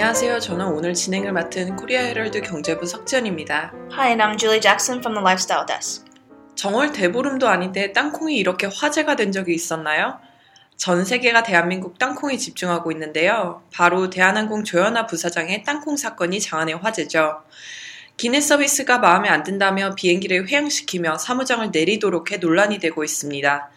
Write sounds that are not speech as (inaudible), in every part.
안녕하세요. 저는 오늘 진행을 맡은 코리아 헤럴드 경제부 석지연입니다. Hi, and I'm Julie Jackson from the Lifestyle Desk. 정월 대보름도 아닌데 땅콩이 이렇게 화제가 된 적이 있었나요? 전 세계가 대한민국 땅콩에 집중하고 있는데요. 바로 대한항공 조현아 부사장의 땅콩 사건이 장안의 화제죠. 기내 서비스가 마음에 안 든다며 비행기를 회항시키며 사무장을 내리도록 해 논란이 되고 있습니다.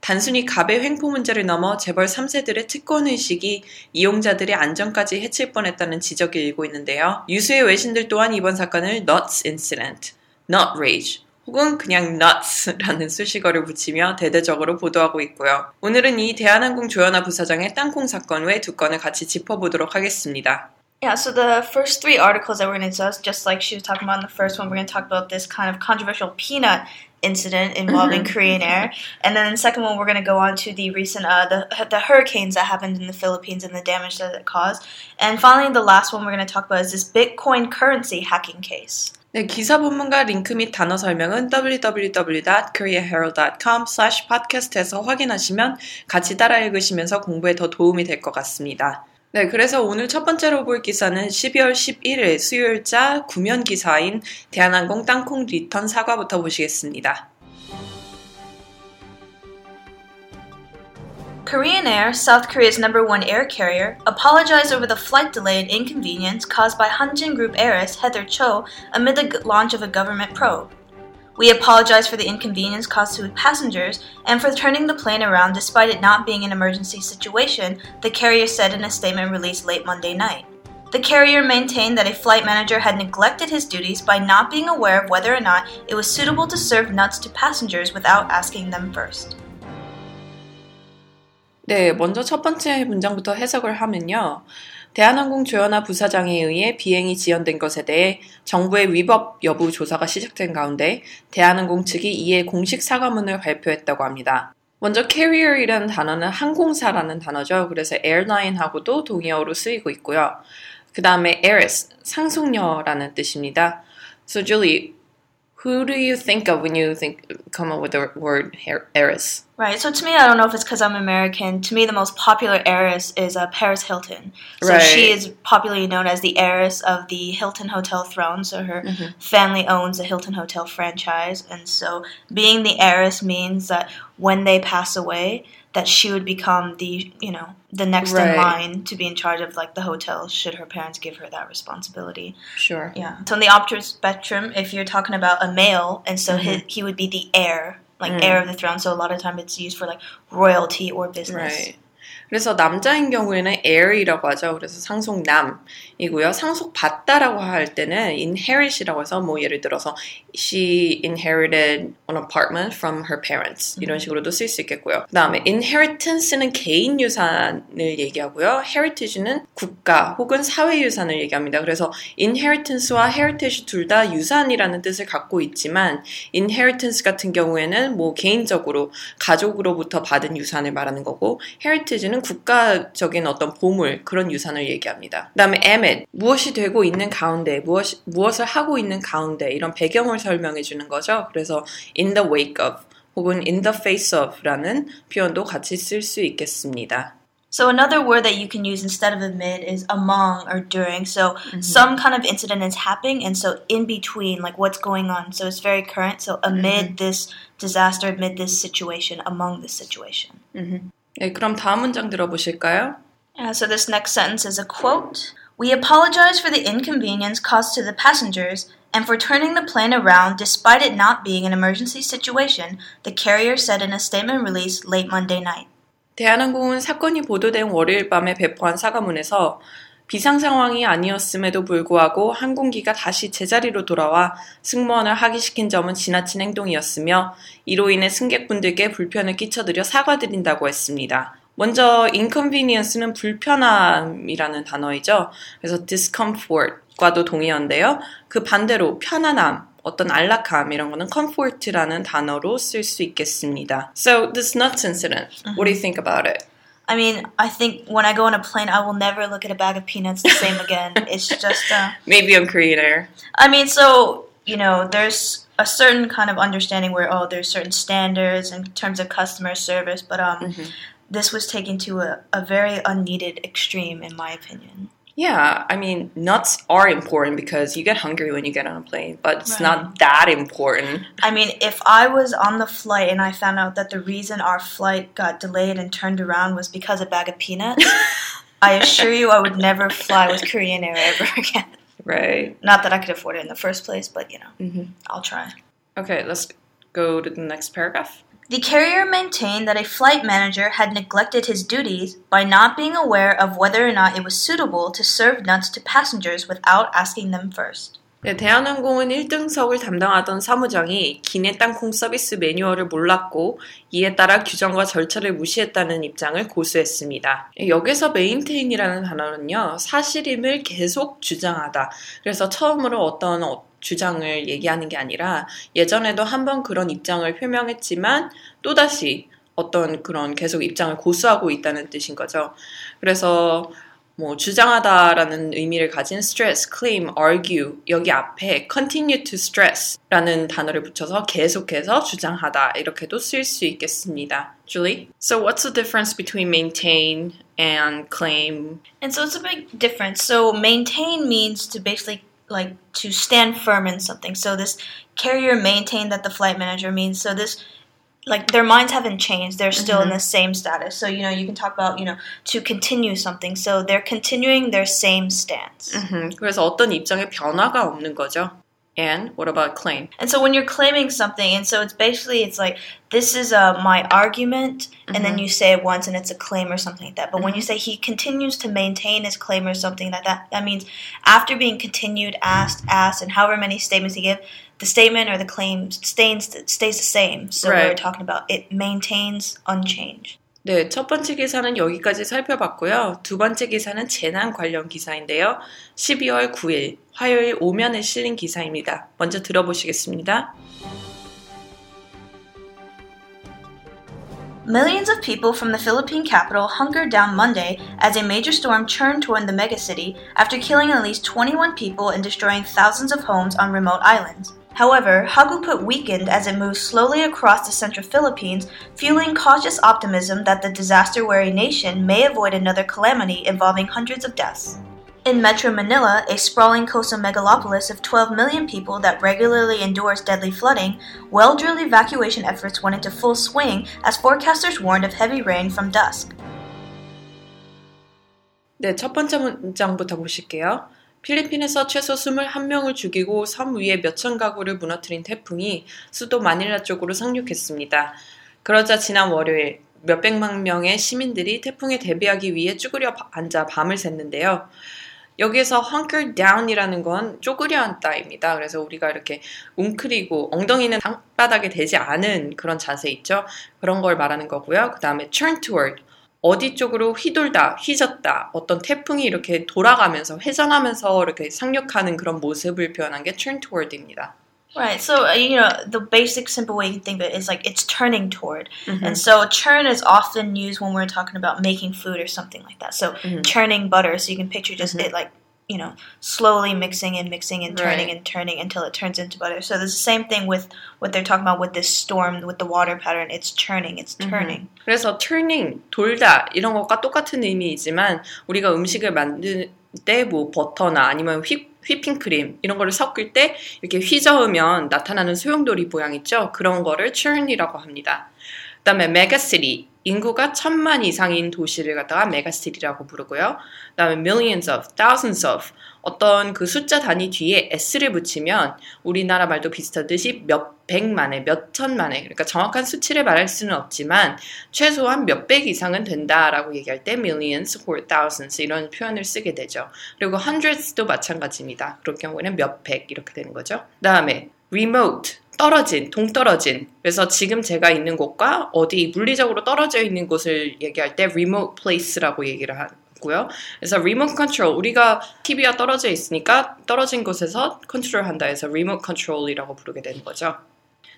단순히 갑의 횡포 문제를 넘어 재벌 3세들의 특권의식이 이용자들의 안전까지 해칠 뻔했다는 지적이 일고 있는데요. 유수의 외신들 또한 이번 사건을 nuts incident, not rage, 혹은 그냥 nuts라는 수식어를 붙이며 대대적으로 보도하고 있고요. 오늘은 이 대한항공 조현아 부사장의 땅콩 사건 외 두 건을 같이 짚어보도록 하겠습니다. Yeah, so the first three articles that we're going to discuss, just like she was talking about in the first one, we're going to talk about this kind of controversial peanut incident involving (laughs) Korean Air, and then the second one we're going to go on to the recent uh, the the hurricanes that happened in the Philippines and the damage that it caused, and finally the last one we're going to talk about is this Bitcoin currency hacking case. 네, 기사 본문과 링크 및 단어 설명은 www.koreaherald.com/podcast에서 확인하시면 같이 따라 읽으시면서 공부에 더 도움이 될 것 같습니다. 네, 그래서 오늘 첫 번째로 볼 기사는 12월 11일 수요일자 구면 기사인 대한항공 땅콩 리턴 사과부터 보시겠습니다. Korean Air, South Korea's number one air carrier, apologized over the flight delay and inconvenience caused by Hanjin Group heiress Heather Cho amid the launch of a government probe. We apologize for the inconvenience caused to passengers and for turning the plane around despite it not being an emergency situation, the carrier said in a statement released late Monday night. The carrier maintained that a flight manager had neglected his duties by not being aware of whether or not it was suitable to serve nuts to passengers without asking them first. 네, 먼저 첫 번째 문장부터 해석을 하면요. 대한항공 조현아 부사장에 의해 비행이 지연된 것에 대해 정부의 위법 여부 조사가 시작된 가운데 대한항공 측이 이에 공식 사과문을 발표했다고 합니다. 먼저 carrier이라는 단어는 항공사라는 단어죠. 그래서 airline하고도 동의어로 쓰이고 있고요. 그 다음에 heiress, 상속녀라는 뜻입니다. So Julie, who do you think of when you think come up with the word heiress? Right. So to me, I don't know if it's because I'm American. To me, the most popular heiress is uh, Paris Hilton. So Right. she is popularly known as the heiress of the Hilton Hotel throne. So her family owns the Hilton Hotel franchise, and so being the heiress means that when they pass away, that she would become the you know the next Right. in line to be in charge of like the hotel should her parents give her that responsibility. Sure. Yeah. So on the opposite spectrum, if you're talking about a male, and so he, mm-hmm. he would be the heir, like mm. heir of the throne. So a lot of time it's used for like royalty or business. Right. 그래서 남자인 경우에는 heir이라고 하죠. 그래서 상속남이고요. 상속받다라고 할 때는 inherit이라고 해서 뭐 예를 들어서 she inherited an apartment from her parents 이런 식으로도 쓸 수 있겠고요. 그 다음에 inheritance는 개인 유산을 얘기하고요. heritage는 국가 혹은 사회 유산을 얘기합니다. 그래서 inheritance와 heritage 둘 다 유산이라는 뜻을 갖고 있지만 inheritance 같은 경우에는 뭐 개인적으로 가족으로부터 받은 유산을 말하는 거고 heritage는 국가적인 어떤 보물 그런 유산을 얘기합니다. 그다음에 amid 무엇이 되고 있는 가운데 무엇 무엇을 하고 있는 가운데 이런 배경을 설명해 주는 거죠. 그래서 in the wake of 혹은 in the face of라는 표현도 같이 쓸 수 있겠습니다. So another word that you can use instead of amid is among or during. So some kind of incident is happening, and so in between, like what's going on. So it's very current. So amid this disaster, amid this situation, among this situation. 네, 그럼 다음 문장 들어보실까요? Uh, so this next sentence is a quote. We apologize for the inconvenience caused to the passengers and for turning the plane around despite it not being an emergency situation, the carrier said in a statement released late Monday night. 대한항공은 사건이 보도된 월요일 밤에 배포한 사과문에서 비상 상황이 아니었음에도 불구하고 항공기가 다시 제자리로 돌아와 승무원을 하기시킨 점은 지나친 행동이었으며 이로 인해 승객분들께 불편을 끼쳐드려 사과드린다고 했습니다. 먼저 inconvenience는 불편함이라는 단어이죠. 그래서 discomfort과도 동의어인데요. 그 반대로 편안함, 어떤 안락함 이런 거는 comfort라는 단어로 쓸 수 있겠습니다. So this nuts incident, what do you think about it? I mean, I think when I go on a plane, I will never look at a bag of peanuts the same again. (laughs) It's just, uh, Maybe Korean Air. I mean, so, you know, there's a certain kind of understanding where, oh, there's certain standards in terms of customer service, but um, this was taken to a, a very unneeded extreme, in my opinion. Yeah, I mean, nuts are important because you get hungry when you get on a plane, but it's Right. not that important. I mean, if I was on the flight and I found out that the reason our flight got delayed and turned around was because of a bag of peanuts, (laughs) I assure you I would never fly with Korean Air ever (laughs) again. Right. Not that I could afford it in the first place, but you know, hmm I'll try. Okay, let's go to the next paragraph. The carrier maintained that a flight manager had neglected his duties by not being aware of whether or not it was suitable to serve nuts to passengers without asking them first. 네, 대한항공은 1등석을 담당하던 사무장이 기내 땅콩 서비스 매뉴얼을 몰랐고 이에 따라 규정과 절차를 무시했다는 입장을 고수했습니다. 여기서 maintain이라는 단어는요, 사실임을 계속 주장하다. 그래서 처음으로 어떤 어- 주장을 얘기하는 게 아니라 예전에도 한번 그런 입장을 표명했지만 또다시 어떤 그런 계속 입장을 고수하고 있다는 뜻인 거죠. 그래서 뭐 주장하다라는 의미를 가진 stress, claim, argue 여기 앞에 continue to stress라는 단어를 붙여서 계속해서 주장하다 이렇게도 쓸 수 있겠습니다. Julie, so what's the difference between maintain and claim? And so it's a big difference. So maintain means to basically like to stand firm in something. So this carrier maintained that the flight manager means so this like their minds haven't changed. They're still in the same status. So you know you can talk about you know to continue something. So they're continuing their same stance. 음흠, 그래서 어떤 입장에 변화가 없는 거죠. and what about claim? And so when you're claiming something, and so it's basically it's like this is uh, my argument, and then you say it once, and it's a claim or something like that. But when you say he continues to maintain his claim or something like that, that means after being continued, asked, asked, and however many statements he give, the statement or the claim stays stays the same. So we're talking about it maintains unchanged. 네, 첫 번째 기사는 여기까지 살펴봤고요. 두 번째 기사는 재난 관련 기사인데요. 12월 9일 화요일 오면에 실린 기사입니다. 먼저 들어보시겠습니다. Millions of people from the Philippine capital hunkered down Monday as a major storm churned toward the megacity after killing at least 21 people and destroying thousands of homes on remote islands. However, Haguput weakened as it moved slowly across the central Philippines, fueling cautious optimism that the disaster wary nation may avoid another calamity involving hundreds of deaths. In Metro Manila, a sprawling coastal megalopolis of 12 million people that regularly endures deadly flooding, well drilled evacuation efforts went into full swing as forecasters warned of heavy rain from dusk. 네, 첫 번째 문장부터 보실게요. 필리핀에서 최소 21명을 죽이고 섬 위에 몇천 가구를 무너뜨린 태풍이 수도 마닐라 쪽으로 상륙했습니다. 그러자 지난 월요일 몇백만 명의 시민들이 태풍에 대비하기 위해 쭈그려 바- 앉아 밤을 샜는데요. 여기에서 hunker down이라는 건 쪼그려 앉다입니다. 그래서 우리가 이렇게 웅크리고 엉덩이는 땅바닥에 대지 않은 그런 자세 있죠. 그런 걸 말하는 거고요. 그 다음에 turn toward 어디 쪽으로 휘돌다, 휘젓다, 어떤 태풍이 이렇게 돌아가면서 회전하면서 이렇게 상륙하는 그런 모습을 표현한 게 turn toward입니다. Right, so, uh, you know, the basic simple way you can think of it is like it's turning toward. Mhm. And so, churn is often used when we're talking about making food or something like that. So, Mhm. churning butter, so you can picture just Mhm. it like, you know, slowly mixing and mixing and turning Right. and turning until it turns into butter. So, there's the same thing with what they're talking about with this storm, with the water pattern. It's churning, it's turning. 그래서 turning, 돌다 이런 것과 똑같은 의미이지만 우리가 음식을 만들 때 뭐 버터나 아니면 휘, 휘핑크림 이런 거를 섞을 때 이렇게 휘저으면 나타나는 소용돌이 모양 있죠? 그런 거를 churn이라고 합니다. 그다음에 megacity 인구가 천만 이상인 도시를 갖다가 메가시티라고 부르고요. 그다음에 millions of, thousands of 어떤 그 숫자 단위 뒤에 s를 붙이면 우리나라 말도 비슷하듯이 몇 백만에 몇 천만에 그러니까 정확한 수치를 말할 수는 없지만 최소한 몇백 이상은 된다라고 얘기할 때 millions or thousands 이런 표현을 쓰게 되죠. 그리고 hundreds도 마찬가지입니다. 그럴 경우에는 몇백 이렇게 되는 거죠. 그다음에 remote 떨어진, 동떨어진. 그래서 지금 제가 있는 곳과 어디 물리적으로 떨어져 있는 곳을 얘기할 때 remote place라고 얘기를 하고요. 그래서 remote control, 우리가 TV가 떨어져 있으니까 떨어진 곳에서 컨트롤 한다 해서 remote control이라고 부르게 되는 거죠.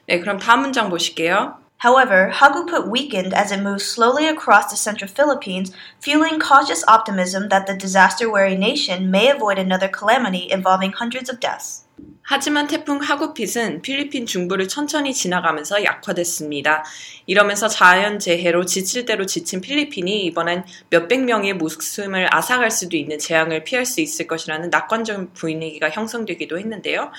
네, 그럼 다음 문장 보실게요. However, Hagu put weakened as it moves slowly across the central Philippines, fueling cautious optimism that the disaster wary nation may avoid another calamity involving hundreds of deaths. 하지만 태풍 하구핏은 필리핀 중부를 천천히 지나가면서 약화됐습니다. 이러면서 자연재해로 지칠 대로 지친 필리핀이 이번엔 몇백 명의 목숨을 앗아갈 수도 있는 재앙을 피할 수 있을 것이라는 낙관적 분위기가 형성되기도 했는데요.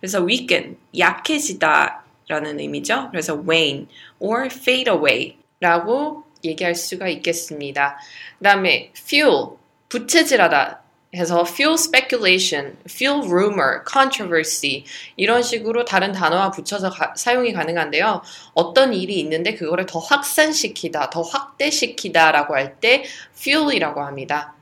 그래서 weaken, 약해지다 라는 의미죠. 그래서 wane or fade away 라고 얘기할 수가 있겠습니다. 그 다음에 fuel, 부채질하다 해서 fuel speculation, fuel rumor, controversy 이런 식으로 다른 단어와 붙여서 가, 사용이 가능한데요. 어떤 일이 있는데 그거를 더 확산시키다, 더 확대시키다라고 할 때 fuel이라고 합니다.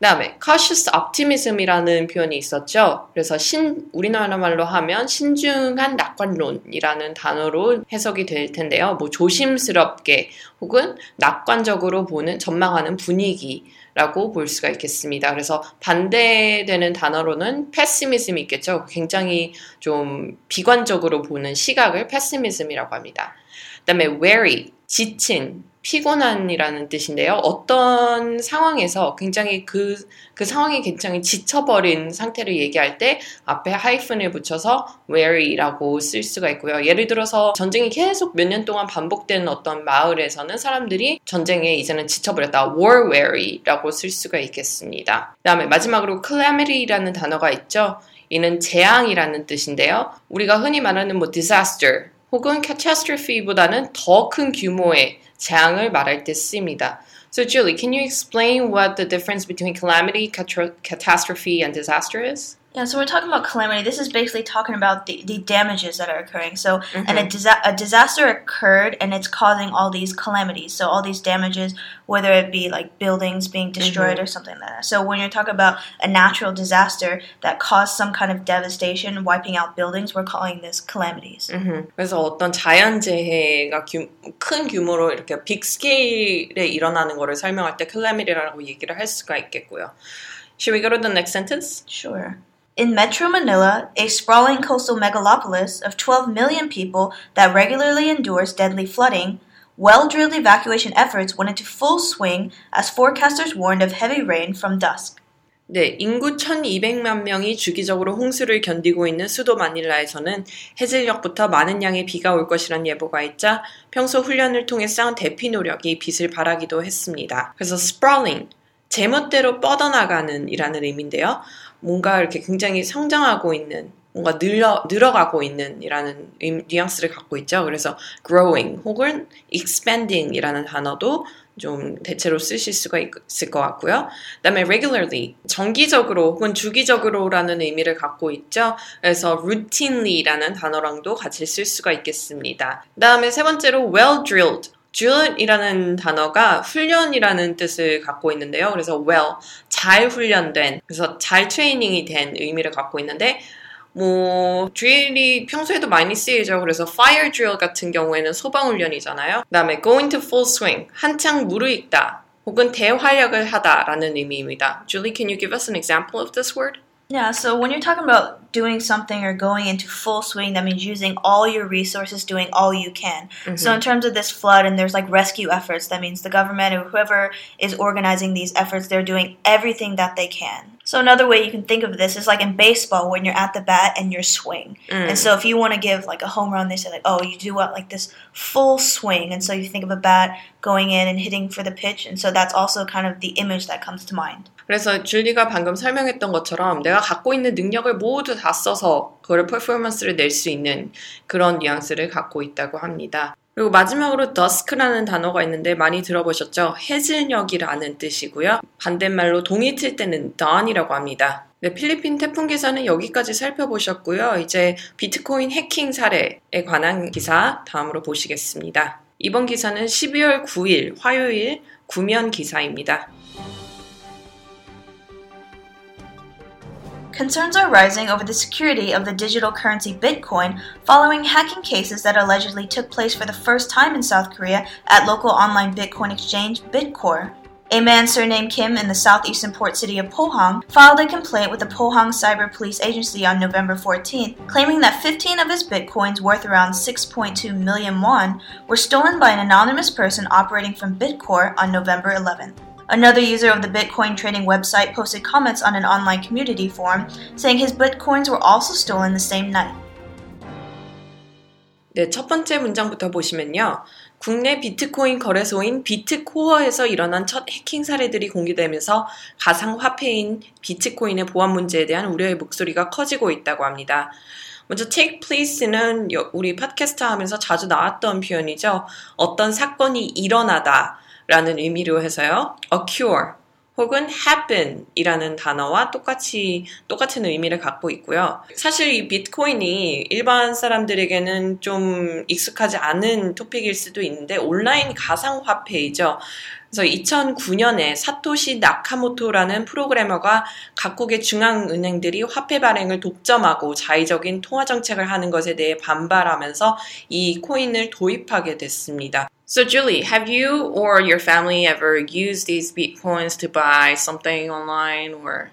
그 다음에 cautious optimism이라는 표현이 있었죠. 그래서 신 우리나라 말로 하면 신중한 낙관론이라는 단어로 해석이 될 텐데요. 뭐 조심스럽게 혹은 낙관적으로 보는 전망하는 분위기 라고 볼 수가 있겠습니다. 그래서 반대되는 단어로는 pessimism이 있겠죠. 굉장히 좀 비관적으로 보는 시각을 pessimism이라고 합니다. 그 다음에 wary, 지친, 피곤한이라는 뜻인데요. 어떤 상황에서 굉장히 그, 그 상황이 굉장히 지쳐버린 상태를 얘기할 때 앞에 하이픈을 붙여서 weary라고 쓸 수가 있고요. 예를 들어서 전쟁이 계속 몇 년 동안 반복되는 어떤 마을에서는 사람들이 전쟁에 이제는 지쳐버렸다. war weary라고 쓸 수가 있겠습니다. 그 다음에 마지막으로 calamity라는 단어가 있죠. 이는 재앙이라는 뜻인데요. 우리가 흔히 말하는 뭐 disaster 혹은 catastrophe보다는 더 큰 규모의 재앙을 말할 때 쓰입니다. So Julie, can you explain what the difference between calamity, catastrophe, and disaster is? Yeah, so we're talking about calamity. This is basically talking about the, the damages that are occurring. So, mm-hmm. and a, disa- a disaster occurred and it's causing all these calamities. So, all these damages, whether it be like buildings being destroyed mm-hmm. or something like that. So, when you're talking about a natural disaster that caused some kind of devastation, wiping out buildings, we're calling this calamities. Mm-hmm. 그래서 어떤 자연재해가 규, 큰 규모로 이렇게 빅 스케일에 일어나는 거를 설명할 때 calamity라고 얘기를 할 수가 있겠고요. Should we go to the next sentence? Sure. In Metro Manila, a sprawling coastal megalopolis of 12 million people that regularly endures deadly flooding, well drilled evacuation efforts went into full swing as forecasters warned of heavy rain from dusk. 네, 인구 1200만 명이 주기적으로 홍수를 견디고 있는 수도 마닐라에서는 해질녘부터 많은 양의 비가 올 것이란 예보가 있자 평소 훈련을 통해 쌓은 대피 노력이 빛을 발하기도 했습니다. 그래서 sprawling, 제멋대로 뻗어나가는 이라는 의미인데요. 뭔가 이렇게 굉장히 성장하고 있는 뭔가 늘어, 늘어가고 있는 이라는 뉘앙스를 갖고 있죠. 그래서 growing 혹은 expanding 이라는 단어도 좀 대체로 쓰실 수가 있을 것 같고요. 그 다음에 regularly, 정기적으로 혹은 주기적으로라는 의미를 갖고 있죠. 그래서 routinely라는 단어랑도 같이 쓸 수가 있겠습니다. 그 다음에 세 번째로 well drilled, drill이라는 단어가 훈련이라는 뜻을 갖고 있는데요. 그래서 well, 잘 훈련된, 그래서 잘 트레이닝이 된 의미를 갖고 있는데, 뭐 드릴이 평소에도 많이 쓰이죠. 그래서 fire drill 같은 경우에는 소방 훈련이잖아요. 그 다음에 going to full swing, 한창 무르익다 혹은 대활약을 하다라는 의미입니다. Julie, can you give us an example of this word? Yeah, so when you're talking about doing something or going into full swing, that means using all your resources, doing all you can. Mm-hmm. So, in terms of this flood, and there's like rescue efforts, that means the government or whoever is organizing these efforts, they're doing everything that they can. So another way you can think of this is like in baseball when you're at the bat and you're swing. Mm. And so if you want to give like a home run, they say like, oh, you do what like this full swing. And so you think of a bat going in and hitting for the pitch. And so that's also kind of the image that comes to mind. 그래서 줄리가 방금 설명했던 것처럼 내가 갖고 있는 능력을 모두 다 써서 그걸 퍼포먼스를 낼 수 있는 그런 뉘앙스를 갖고 있다고 합니다. 그리고 마지막으로 dusk라는 단어가 있는데 많이 들어보셨죠? 해질녘이라는 뜻이고요. 반대말로 동이 틀 때는 dawn이라고 합니다. 네, 필리핀 태풍 기사는 여기까지 살펴보셨고요. 이제 비트코인 해킹 사례에 관한 기사 다음으로 보시겠습니다. 이번 기사는 12월 9일 화요일 구면 기사입니다. Concerns are rising over the security of the digital currency Bitcoin following hacking cases that allegedly took place for the first time in South Korea at local online Bitcoin exchange Bitcore. A man surnamed Kim in the southeastern port city of Pohang filed a complaint with the Pohang Cyber Police Agency on November 14th, claiming that 15 of his bitcoins worth around 6.2 million won were stolen by an anonymous person operating from Bitcore on November 11th. Another user of the Bitcoin trading website posted comments on an online community forum saying his bitcoins were also stolen the same night. 네, 첫 번째 문장부터 보시면요. 국내 비트코인 거래소인 비트코어에서 일어난 첫 해킹 사례들이 공개되면서 가상 화폐인 비트코인의 보안 문제에 대한 우려의 목소리가 커지고 있다고 합니다. 먼저 take place는 우리 팟캐스트 하면서 자주 나왔던 표현이죠. 어떤 사건이 일어나다 라는 의미로 해서요. occur 혹은 happen이라는 단어와 똑같이 똑같은 의미를 갖고 있고요. 사실 이 비트코인이 일반 사람들에게는 좀 익숙하지 않은 토픽일 수도 있는데 온라인 가상 화폐이죠. 그래서 2009년에 사토시 나카모토라는 프로그래머가 각국의 중앙은행들이 화폐 발행을 독점하고 자의적인 통화 정책을 하는 것에 대해 반발하면서 이 코인을 도입하게 됐습니다. So, Julie, have you or your family ever used these bitcoins to buy something online or?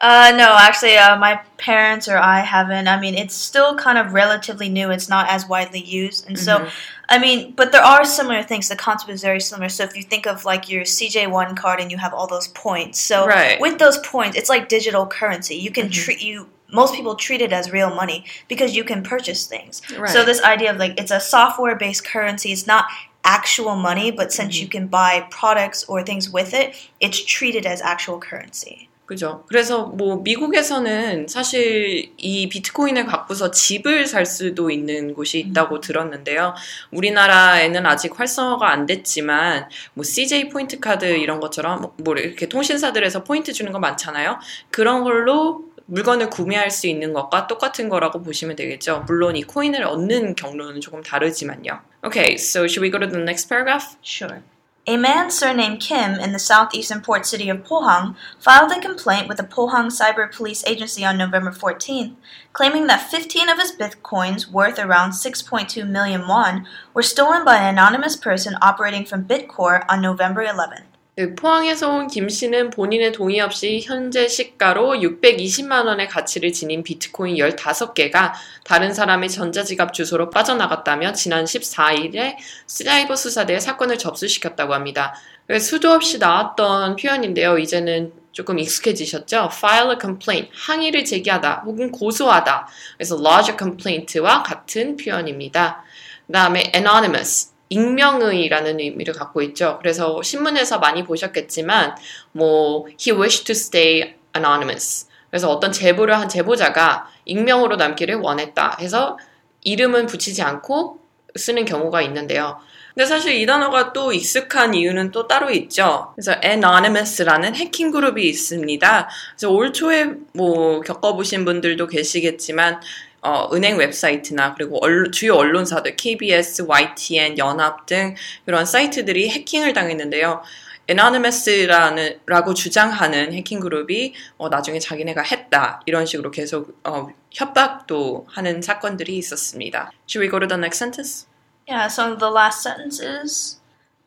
Uh, no, actually, uh, my parents or I haven't. I mean, it's still kind of relatively new. It's not as widely used. And so, mm-hmm. I mean, but there are similar things. The concept is very similar. So if you think of like your CJ1 card and you have all those points. So right. with those points, it's like digital currency. You can mm-hmm. treat you most people treat it as real money because you can purchase things. Right. So this idea of like it's a software based currency, it's not actual money, but since you can buy products or things with it, it's treated as actual currency. 그죠. 그래서 뭐 미국에서는 사실 이 비트코인을 갖고서 집을 살 수도 있는 곳이 있다고 들었는데요. 우리나라에는 아직 활성화가 안 됐지만 뭐 CJ 포인트 카드 이런 것처럼 뭐 이렇게 통신사들에서 포인트 주는 거 많잖아요. 그런 걸로 물건을 구매할 수 있는 것과 똑같은 거라고 보시면 되겠죠. 물론 이 코인을 얻는 경로는 조금 다르지만요. Okay, so should we go to the next paragraph? Sure. A man surnamed Kim in the southeastern port city of Pohang filed a complaint with the Pohang Cyber Police Agency on November 14th, claiming that 15 of his bitcoins, worth around 6.2 million won, were stolen by an anonymous person operating from Bitcore on November 11th. 네, 포항에서 온 김 씨는 본인의 동의 없이 현재 시가로 620만 원의 가치를 지닌 비트코인 15개가 다른 사람의 전자지갑 주소로 빠져나갔다며 지난 14일에 사이버 수사대에 사건을 접수시켰다고 합니다. 수도 없이 나왔던 표현인데요. 이제는 조금 익숙해지셨죠? file a complaint, 항의를 제기하다 혹은 고소하다. 그래서 lodge a complaint와 같은 표현입니다. 그 다음에 anonymous, 익명의라는 의미를 갖고 있죠. 그래서 신문에서 많이 보셨겠지만 뭐 he wished to stay anonymous. 그래서 어떤 제보를 한 제보자가 익명으로 남기를 원했다 해서 이름은 붙이지 않고 쓰는 경우가 있는데요. 근데 사실 이 단어가 또 익숙한 이유는 또 따로 있죠. 그래서 Anonymous라는 해킹 그룹이 있습니다. 그래서 올 초에 뭐 겪어보신 분들도 계시겠지만 어, 은행 웹사이트나 그리고 언, 주요 언론사들 KBS, YTN, 연합 등 그런 사이트들이 해킹을 당했는데요. Anonymous라는 라고 주장하는 해킹 그룹이 어, 나중에 자기네가 했다 이런 식으로 계속 어, 협박도 하는 사건들이 있었습니다. Should we go to the next sentence? Yeah, so the last sentence is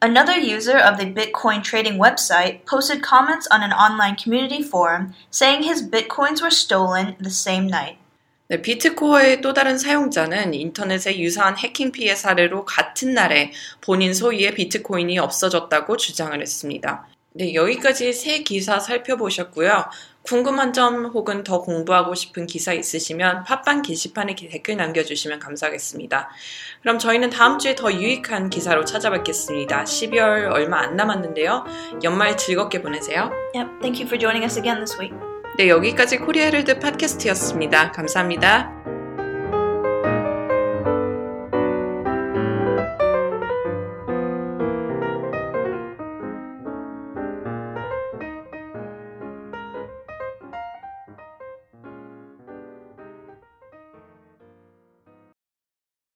Another user of the Bitcoin trading website posted comments on an online community forum saying his bitcoins were stolen the same night. 네, 비트코어의 또 다른 사용자는 인터넷의 유사한 해킹 피해 사례로 같은 날에 본인 소유의 비트코인이 없어졌다고 주장을 했습니다. 네, 여기까지 세 기사 살펴보셨고요. 궁금한 점 혹은 더 공부하고 싶은 기사 있으시면 팟빵 게시판에 댓글 남겨주시면 감사하겠습니다. 그럼 저희는 다음 주에 더 유익한 기사로 찾아뵙겠습니다. 12월 얼마 안 남았는데요. 연말 즐겁게 보내세요. Yep, thank you for joining us again this week. 네, 여기까지 코리아 헬드 팟캐스트였습니다. 감사합니다.